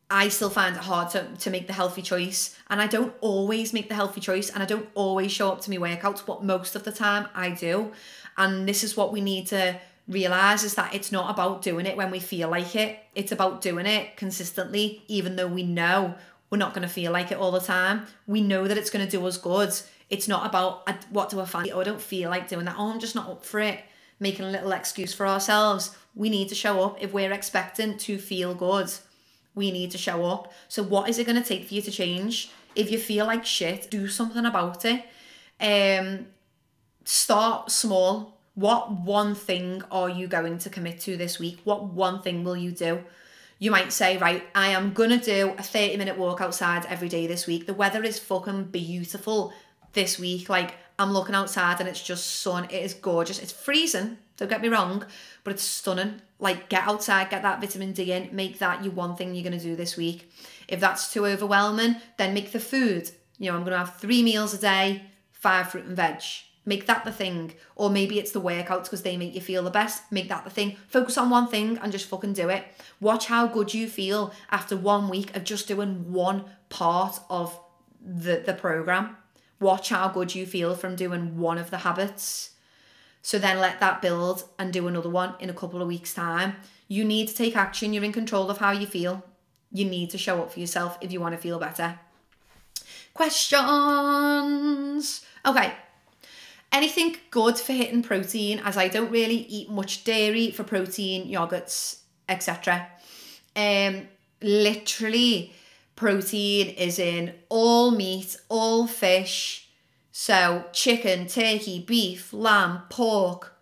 I still find it hard to, to make the healthy choice. And I don't always make the healthy choice and I don't always show up to my workouts, but most of the time I do. And this is what we need to realize is that it's not about doing it when we feel like it. It's about doing it consistently, even though we know we're not going to feel like it all the time. We know that it's going to do us good. It's not about what do I find? Oh, I don't feel like doing that. Oh, I'm just not up for it. Making a little excuse for ourselves. We need to show up if we're expecting to feel good. We need to show up. So, what is it going to take for you to change? If you feel like shit, do something about it. Um, start small What one thing are you going to commit to this week? What one thing will you do? You might say, right, I am gonna do a 30 minute walk outside every day this week. The weather is fucking beautiful this week. Like, I'm looking outside and it's just sun. It is gorgeous. It's freezing, don't get me wrong, but it's stunning. Like, get outside, get that vitamin D in, make that your one thing you're gonna do this week. If that's too overwhelming, then make the food. You know, I'm gonna have three meals a day, five fruit and veg. Make that the thing. Or maybe it's the workouts because they make you feel the best. Make that the thing. Focus on one thing and just fucking do it. Watch how good you feel after one week of just doing one part of the, the program. Watch how good you feel from doing one of the habits. So then let that build and do another one in a couple of weeks' time. You need to take action. You're in control of how you feel. You need to show up for yourself if you want to feel better. Questions. Okay, anything good for hitting protein as I don't really eat much dairy for protein, yogurts, etc. Um, literally, protein is in all meat, all fish. So chicken, turkey, beef, lamb, pork.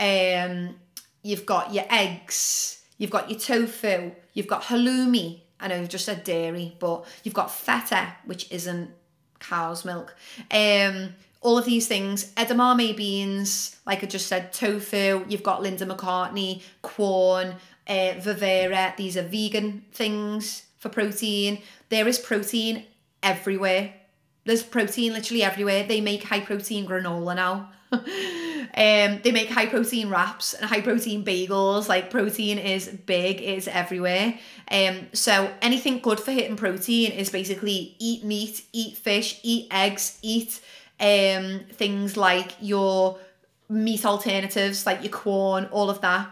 Um, you've got your eggs, you've got your tofu, you've got halloumi. I know you've just said dairy, but you've got feta, which isn't cow's milk. Um, all of these things, edamame beans, like I just said, tofu, you've got Linda McCartney, Quorn, uh, Vivera, these are vegan things for protein. There is protein everywhere. There's protein literally everywhere. They make high protein granola now. um, they make high protein wraps and high protein bagels. Like protein is big, it's everywhere. Um, so anything good for hitting protein is basically eat meat, eat fish, eat eggs, eat um, things like your meat alternatives, like your Quorn, all of that.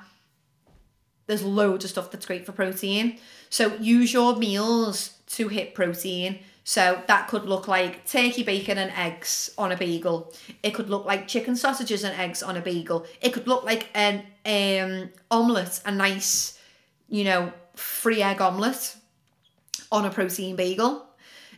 There's loads of stuff that's great for protein. So use your meals to hit protein. So that could look like turkey bacon and eggs on a bagel. It could look like chicken sausages and eggs on a bagel. It could look like an um, omelette, a nice, you know, free egg omelette on a protein bagel.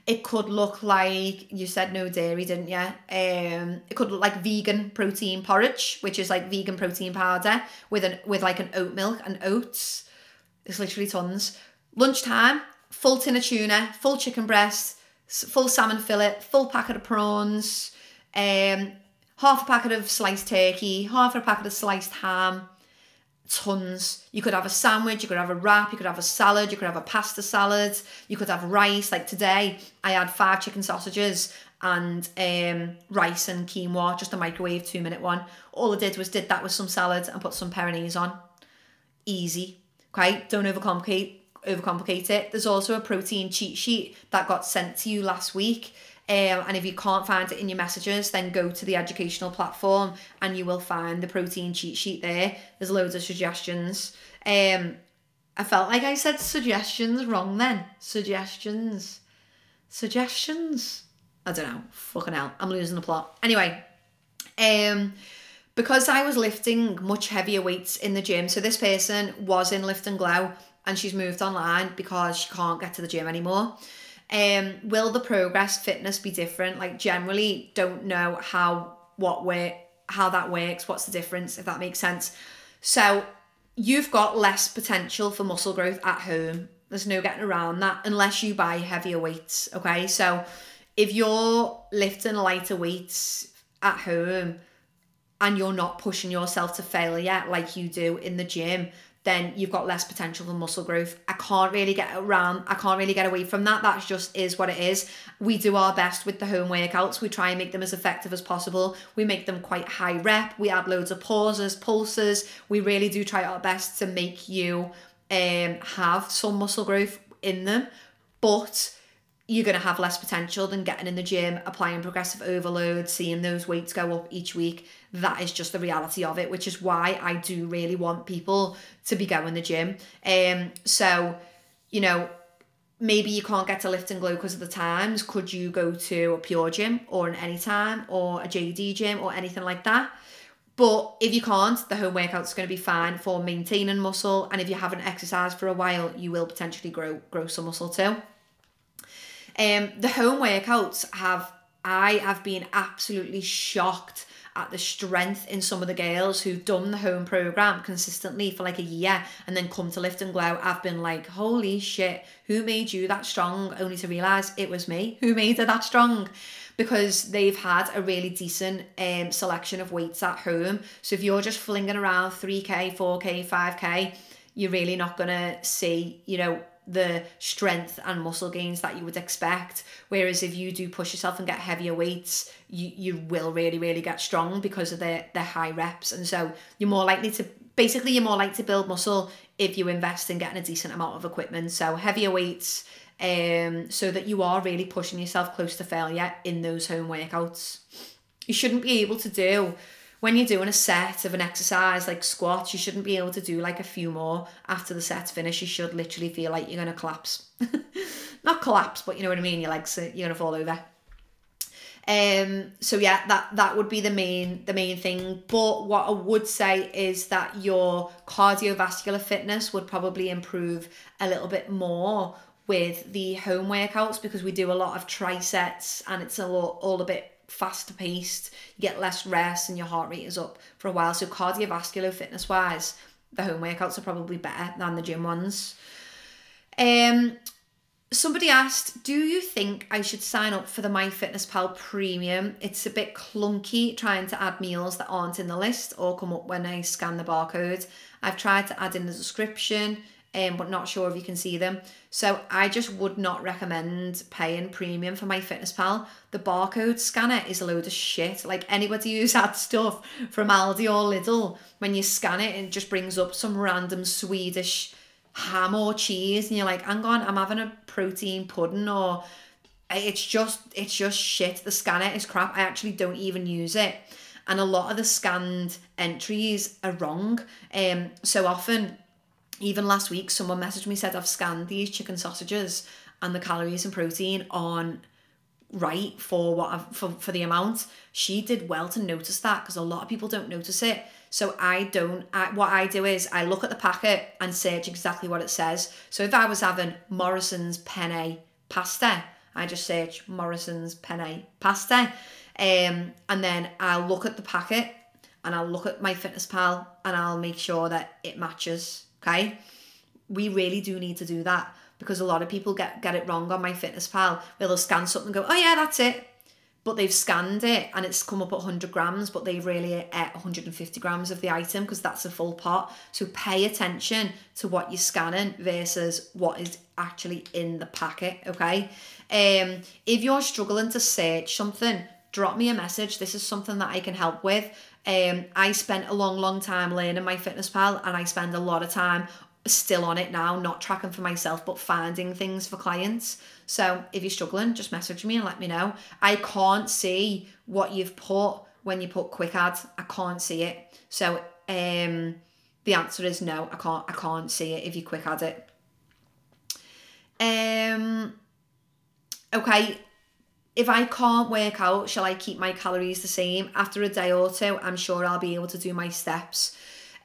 It could look like you said no dairy, didn't you? Um, it could look like vegan protein porridge, which is like vegan protein powder with an with like an oat milk and oats. It's literally tons. Lunchtime, full tin of tuna, full chicken breast, full salmon fillet, full packet of prawns, um, half a packet of sliced turkey, half a packet of sliced ham, tons. You could have a sandwich, you could have a wrap, you could have a salad, you could have a pasta salad, you could have rice. Like today, I had five chicken sausages and um, rice and quinoa, just a microwave two minute one. All I did was did that with some salad and put some Perinaise on. Easy. Okay, don't overcomplicate overcomplicate it. There's also a protein cheat sheet that got sent to you last week. Um, and if you can't find it in your messages, then go to the educational platform and you will find the protein cheat sheet there. There's loads of suggestions. Um, I felt like I said suggestions wrong then. Suggestions. Suggestions. I don't know. Fucking hell. I'm losing the plot. Anyway, um, because I was lifting much heavier weights in the gym, so this person was in Lift and Glow and she's moved online because she can't get to the gym anymore. Um, will the progress fitness be different? Like generally don't know how what way how that works, what's the difference, if that makes sense. So you've got less potential for muscle growth at home. There's no getting around that unless you buy heavier weights. Okay. So if you're lifting lighter weights at home and you're not pushing yourself to failure like you do in the gym, then you've got less potential for muscle growth. I can't really get around, I can't really get away from that. That just is what it is. We do our best with the home workouts. We try and make them as effective as possible. We make them quite high rep. We add loads of pauses, pulses. We really do try our best to make you um, have some muscle growth in them. But you're going to have less potential than getting in the gym, applying progressive overload, seeing those weights go up each week. That is just the reality of it, which is why I do really want people to be going the gym. Um, so, you know, maybe you can't get to Lift and Glow because of the times. Could you go to a PureGym or an anytime or a JD gym or anything like that? But if you can't, the home workout's going to be fine for maintaining muscle. And if you haven't exercised for a while, you will potentially grow grow some muscle too. Um, the home workouts have I have been absolutely shocked at the strength in some of the girls who've done the home program consistently for like a year and then come to Lift and Glow, I've been like, holy shit, who made you that strong? Only to realize it was me who made her that strong because they've had a really decent um, selection of weights at home. So if you're just flinging around 3K, 4K, 5K, you're really not going to see, you know, the strength and muscle gains that you would expect. Whereas if you do push yourself and get heavier weights, you, you will really, really get strong because of the, the high reps. And so you're more likely to, basically, you're more likely to build muscle if you invest in getting a decent amount of equipment. So heavier weights, um, so that you are really pushing yourself close to failure in those home workouts. You shouldn't be able to do when you're doing a set of an exercise like squats, you shouldn't be able to do like a few more after the set's finished. You should literally feel like you're gonna collapse. Not collapse, but you know what I mean. Your legs, you're gonna fall over. Um. So yeah, that that would be the main the main thing. But what I would say is that your cardiovascular fitness would probably improve a little bit more with the home workouts because we do a lot of trisets and it's all, all a bit faster paced, you get less rest, and your heart rate is up for a while. So, cardiovascular fitness wise, the home workouts are probably better than the gym ones. Um, somebody asked, Do you think I should sign up for the MyFitnessPal Premium? It's a bit clunky trying to add meals that aren't in the list or come up when I scan the barcode. I've tried to add in the description um, but not sure if you can see them. So I just would not recommend paying premium for MyFitnessPal. The barcode scanner is a load of shit. Like anybody who's had stuff from Aldi or Lidl, when you scan it, it just brings up some random Swedish ham or cheese, and you're like, hang on, I'm having a protein pudding or it's just it's just shit. The scanner is crap. I actually don't even use it. And a lot of the scanned entries are wrong. Um so often even last week someone messaged me said I've scanned these chicken sausages and the calories and protein on right for what I've, for, for the amount. She did well to notice that because a lot of people don't notice it. So I don't I, what I do is I look at the packet and search exactly what it says. So if I was having Morrisons penne pasta I just search Morrisons penne pasta um, and then I'll look at the packet and I'll look at MyFitnessPal and I'll make sure that it matches Okay. We really do need to do that because a lot of people get, get it wrong on MyFitnessPal where they'll scan something and go, oh yeah, that's it. But they've scanned it and it's come up at 100 grams, but they've really ate 150 grams of the item because that's a full pot. So pay attention to what you're scanning versus what is actually in the packet, okay? Um, if you're struggling to search something, drop me a message. This is something that I can help with. Um, I spent a long, long time learning MyFitnessPal, and I spend a lot of time still on it now, not tracking for myself, but finding things for clients. So if you're struggling, just message me and let me know. I can't see what you've put when you put quick adds. I can't see it. So um, the answer is no. I can't. I can't see it if you quick add it. Um. Okay, if I can't work out, shall I keep my calories the same? After a day or two, I'm sure I'll be able to do my steps.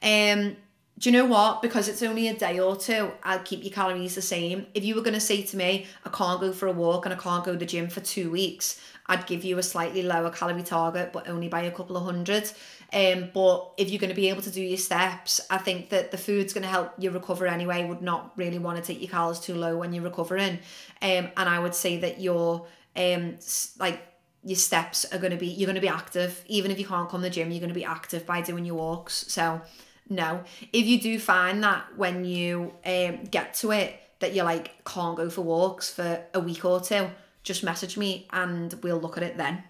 Um, do you know what? Because it's only a day or two, I'll keep your calories the same. If you were going to say to me, I can't go for a walk and I can't go to the gym for two weeks, I'd give you a slightly lower calorie target, but only by a couple of hundred. Um, but if you're going to be able to do your steps, I think that the food's going to help you recover anyway. Would not really want to take your calories too low when you're recovering. Um, and I would say that you're um like your steps are going to be you're going to be active. Even if you can't come to the gym you're going to be active by doing your walks. So no. If you do find that when you um get to it that you like can't go for walks for a week or two just message me and we'll look at it then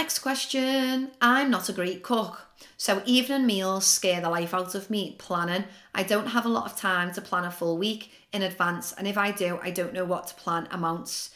next question i'm not a great cook so evening meals scare the life out of me planning i don't have a lot of time to plan a full week in advance. And if I do, I don't know what to plan amounts.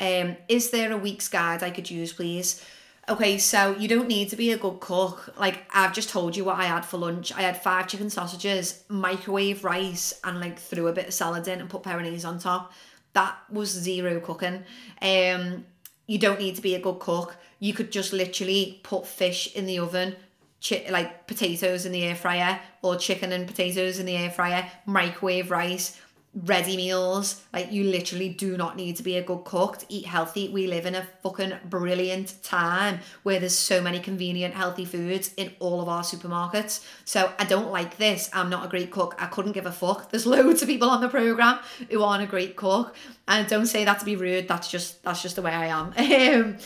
Um, is there a week's guide I could use, please? Okay, so you don't need to be a good cook. Like I've just told you what I had for lunch. I had five chicken sausages, microwave rice, and like threw a bit of salad in and put Perinaise on top. That was zero cooking. Um, you don't need to be a good cook. You could just literally put fish in the oven, chi- like potatoes in the air fryer, or chicken and potatoes in the air fryer, microwave rice, ready meals. Like you literally do not need to be a good cook to eat healthy. We live in a fucking brilliant time where there's so many convenient healthy foods in all of our supermarkets. So I don't like this. I'm not a great cook. I couldn't give a fuck. There's loads of people on the program who aren't a great cook. And don't say that to be rude. That's just that's just the way I am. Um,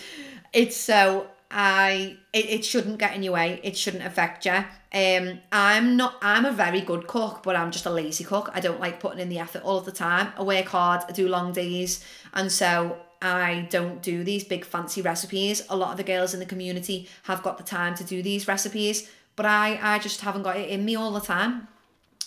it's so I it, it shouldn't get in your way. It shouldn't affect you. Um, I'm not. I'm a very good cook, but I'm just a lazy cook. I don't like putting in the effort all of the time. I work hard. I do long days, and so I don't do these big fancy recipes. A lot of the girls in the community have got the time to do these recipes, but I I just haven't got it in me all the time.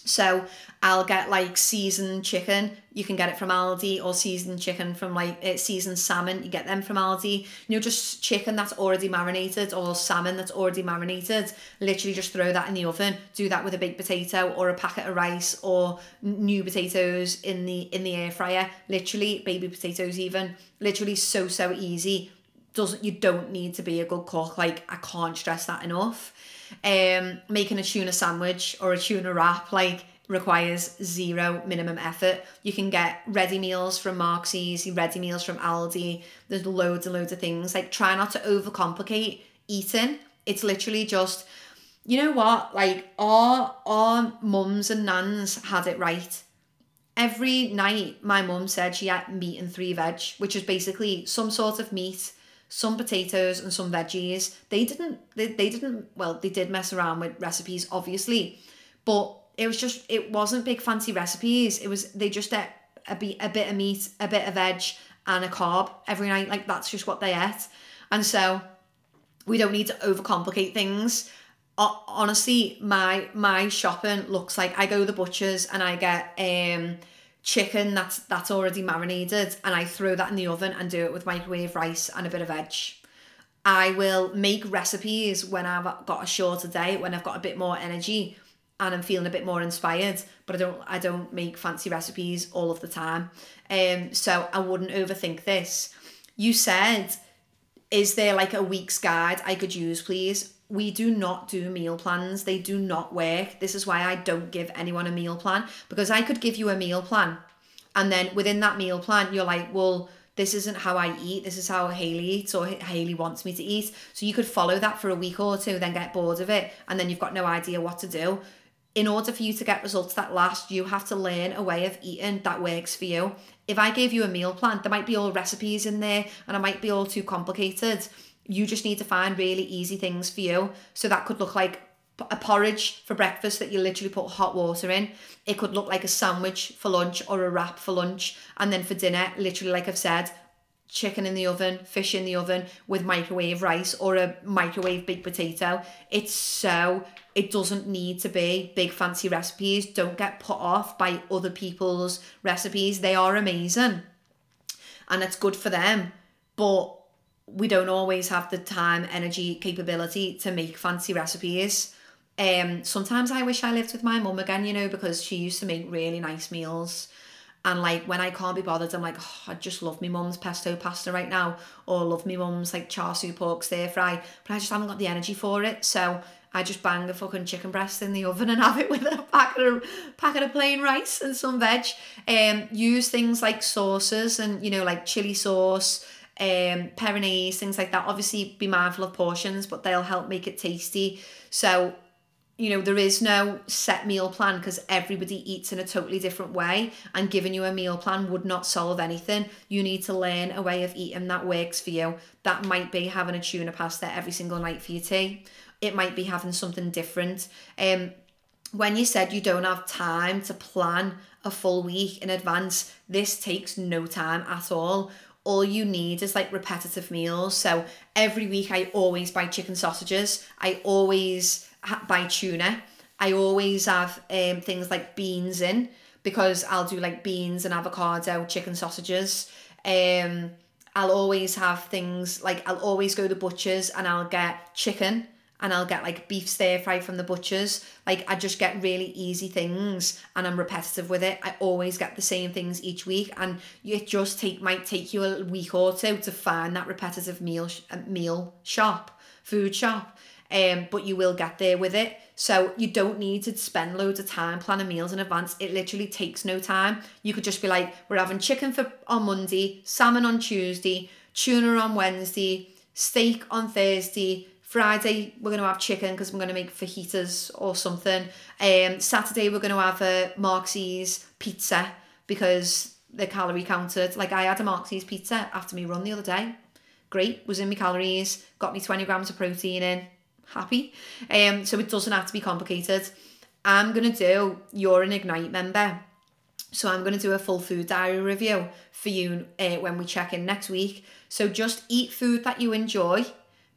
So I'll get like seasoned chicken. You can get it from Aldi or seasoned chicken from like uh, seasoned salmon. You get them from Aldi. You know, just chicken that's already marinated or salmon that's already marinated. Literally just throw that in the oven. Do that with a baked potato or a packet of rice or new potatoes in the in the air fryer. Literally baby potatoes even. Literally so so easy. Doesn't you don't need to be a good cook. Like I can't stress that enough um, making a tuna sandwich or a tuna wrap like requires zero minimum effort. You can get ready meals from Marks ready meals from Aldi. There's loads and loads of things. Like try not to overcomplicate eating. It's literally just you know what? Like our our mums and nans had it right. Every night my mum said she had meat and three veg, which is basically some sort of meat some potatoes and some veggies. They didn't they, they didn't well, they did mess around with recipes obviously, but it was just it wasn't big fancy recipes. It was they just ate a bit a bit of meat, a bit of veg and a carb every night. Like that's just what they ate. And so we don't need to overcomplicate things. honestly, my my shopping looks like I go to the butchers and I get um chicken that's that's already marinated and I throw that in the oven and do it with microwave rice and a bit of veg. I will make recipes when I've got a shorter day, when I've got a bit more energy and I'm feeling a bit more inspired, but I don't I don't make fancy recipes all of the time. Um so I wouldn't overthink this. You said is there like a week's guide I could use please? We do not do meal plans. They do not work. This is why I don't give anyone a meal plan because I could give you a meal plan and then within that meal plan, you're like, well, this isn't how I eat. This is how Haley eats or Haley wants me to eat. So you could follow that for a week or two, then get bored of it, and then you've got no idea what to do. In order for you to get results that last, you have to learn a way of eating that works for you. If I gave you a meal plan, there might be all recipes in there and it might be all too complicated you just need to find really easy things for you. So that could look like a porridge for breakfast that you literally put hot water in. It could look like a sandwich for lunch or a wrap for lunch. And then for dinner, literally, like I've said, chicken in the oven, fish in the oven with microwave rice or a microwave baked potato. It's so, it doesn't need to be big fancy recipes. Don't get put off by other people's recipes. They are amazing and it's good for them. But we don't always have the time, energy, capability to make fancy recipes. Um, sometimes I wish I lived with my mum again, you know, because she used to make really nice meals. And like when I can't be bothered, I'm like, oh, I just love my mum's pesto pasta right now, or love my mum's like char siu pork stir fry, but I just haven't got the energy for it. So I just bang a fucking chicken breast in the oven and have it with a packet of packet of plain rice and some veg. Um, use things like sauces and you know like chili sauce, um, Perinaise, things like that. Obviously, be mindful of portions, but they'll help make it tasty. So, you know, there is no set meal plan because everybody eats in a totally different way, and giving you a meal plan would not solve anything. You need to learn a way of eating that works for you. That might be having a tuna pasta every single night for your tea. It might be having something different. Um, when you said you don't have time to plan a full week in advance, this takes no time at all all you need is like repetitive meals. So every week I always buy chicken sausages. I always buy tuna. I always have um, things like beans in because I'll do like beans and avocado, chicken sausages. Um, I'll always have things like I'll always go to butchers and I'll get chicken and I'll get like beef stir fry from the butchers. Like I just get really easy things and I'm repetitive with it. I always get the same things each week and it just take might take you a week or two to find that repetitive meal uh, meal shop, food shop. um, but you will get there with it. So you don't need to spend loads of time planning meals in advance. It literally takes no time. You could just be like, we're having chicken for on Monday, salmon on Tuesday, tuna on Wednesday, steak on Thursday, Friday we're going to have chicken because we're going to make fajitas or something. Um, Saturday we're going to have a Marksy's pizza because the calorie counted. Like I had a Marksy's pizza after me run the other day. Great, was in my calories, got me 20 grams of protein in, happy. Um, so it doesn't have to be complicated. I'm going to do, you're an Ignite member. So I'm going to do a full food diary review for you uh, when we check in next week. So just eat food that you enjoy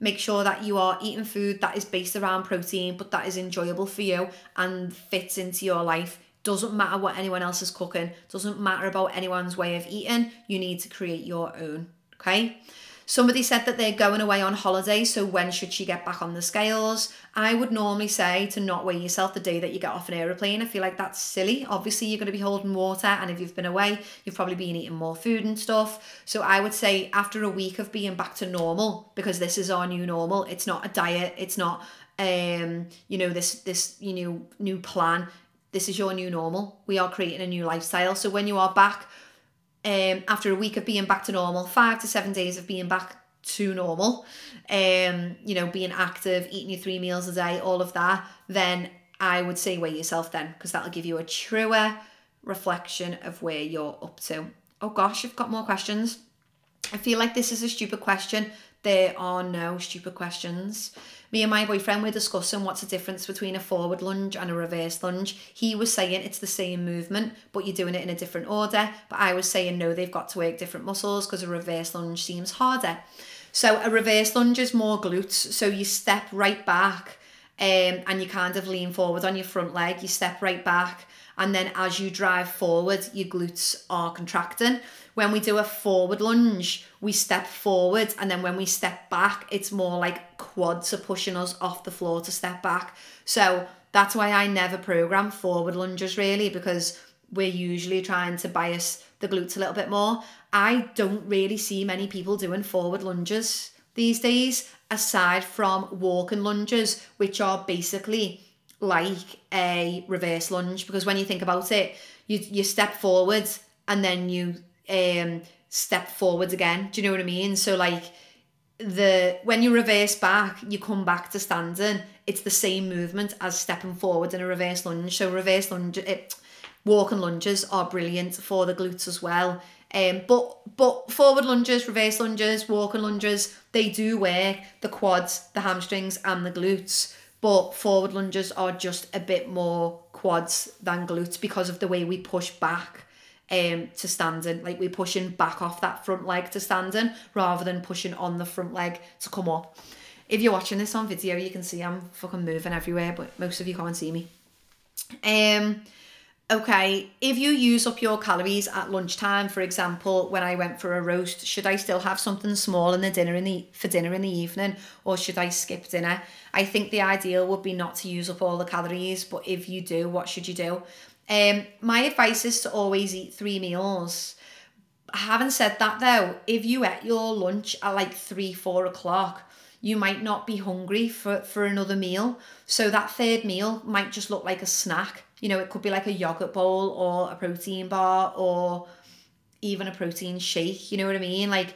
Make sure that you are eating food that is based around protein, but that is enjoyable for you and fits into your life. Doesn't matter what anyone else is cooking, doesn't matter about anyone's way of eating. You need to create your own. Okay. Somebody said that they're going away on holiday, so when should she get back on the scales? I would normally say to not weigh yourself the day that you get off an aeroplane. I feel like that's silly. Obviously, you're going to be holding water, and if you've been away, you've probably been eating more food and stuff. So I would say after a week of being back to normal, because this is our new normal. It's not a diet. It's not um you know this this you know new plan this is your new normal we are creating a new lifestyle so when you are back um, after a week of being back to normal, five to seven days of being back to normal, um, you know, being active, eating your three meals a day, all of that, then I would say weigh yourself then, because that'll give you a truer reflection of where you're up to. Oh gosh, I've got more questions. I feel like this is a stupid question. There are no stupid questions me and my boyfriend were discussing what's the difference between a forward lunge and a reverse lunge. He was saying it's the same movement, but you're doing it in a different order. But I was saying no, they've got to work different muscles because a reverse lunge seems harder. So a reverse lunge is more glutes. So you step right back um, and you kind of lean forward on your front leg. You step right back. And then as you drive forward, your glutes are contracting. When we do a forward lunge, we step forward, and then when we step back, it's more like quads are pushing us off the floor to step back. So that's why I never program forward lunges really, because we're usually trying to bias the glutes a little bit more. I don't really see many people doing forward lunges these days, aside from walking lunges, which are basically like a reverse lunge. Because when you think about it, you you step forward and then you um step forwards again. Do you know what I mean? So like the when you reverse back, you come back to standing. It's the same movement as stepping forward in a reverse lunge. So reverse lunge, it, eh, walking lunges are brilliant for the glutes as well. Um, but but forward lunges, reverse lunges, walking lunges, they do work the quads, the hamstrings, and the glutes. But forward lunges are just a bit more quads than glutes because of the way we push back um, to standing. Like we're pushing back off that front leg to standing rather than pushing on the front leg to come up. If you're watching this on video, you can see I'm fucking moving everywhere, but most of you can't see me. Um, okay, if you use up your calories at lunchtime, for example, when I went for a roast, should I still have something small in the dinner in the for dinner in the evening, or should I skip dinner? I think the ideal would be not to use up all the calories, but if you do, what should you do? Um, my advice is to always eat three meals. Having said that, though, if you eat your lunch at like three, four o'clock, you might not be hungry for, for another meal. So that third meal might just look like a snack. You know, it could be like a yogurt bowl or a protein bar or even a protein shake. You know what I mean? Like,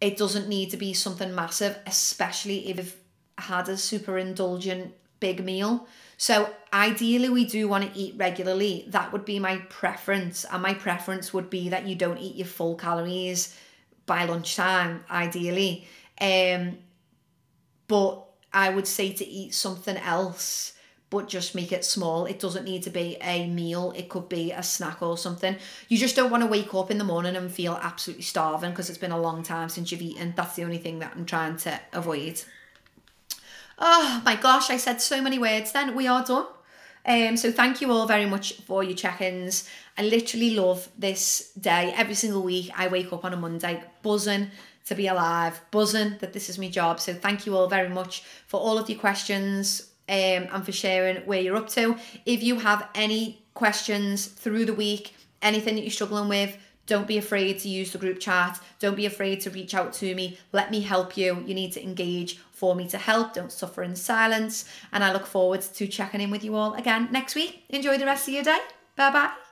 it doesn't need to be something massive, especially if you've had a super indulgent big meal. So ideally, we do want to eat regularly. That would be my preference. And my preference would be that you don't eat your full calories by lunchtime, ideally. Um, but I would say to eat something else, but just make it small. It doesn't need to be a meal, it could be a snack or something. You just don't want to wake up in the morning and feel absolutely starving because it's been a long time since you've eaten. That's the only thing that I'm trying to avoid. Oh my gosh, I said so many words then. We are done. Um, so thank you all very much for your check-ins. I literally love this day. Every single week I wake up on a Monday buzzing to be alive, buzzing that this is my job. So thank you all very much for all of your questions um, and for sharing where you're up to. If you have any questions through the week, anything that you're struggling with, Don't be afraid to use the group chat. Don't be afraid to reach out to me. Let me help you. You need to engage for me to help. Don't suffer in silence. And I look forward to checking in with you all again next week. Enjoy the rest of your day. Bye bye.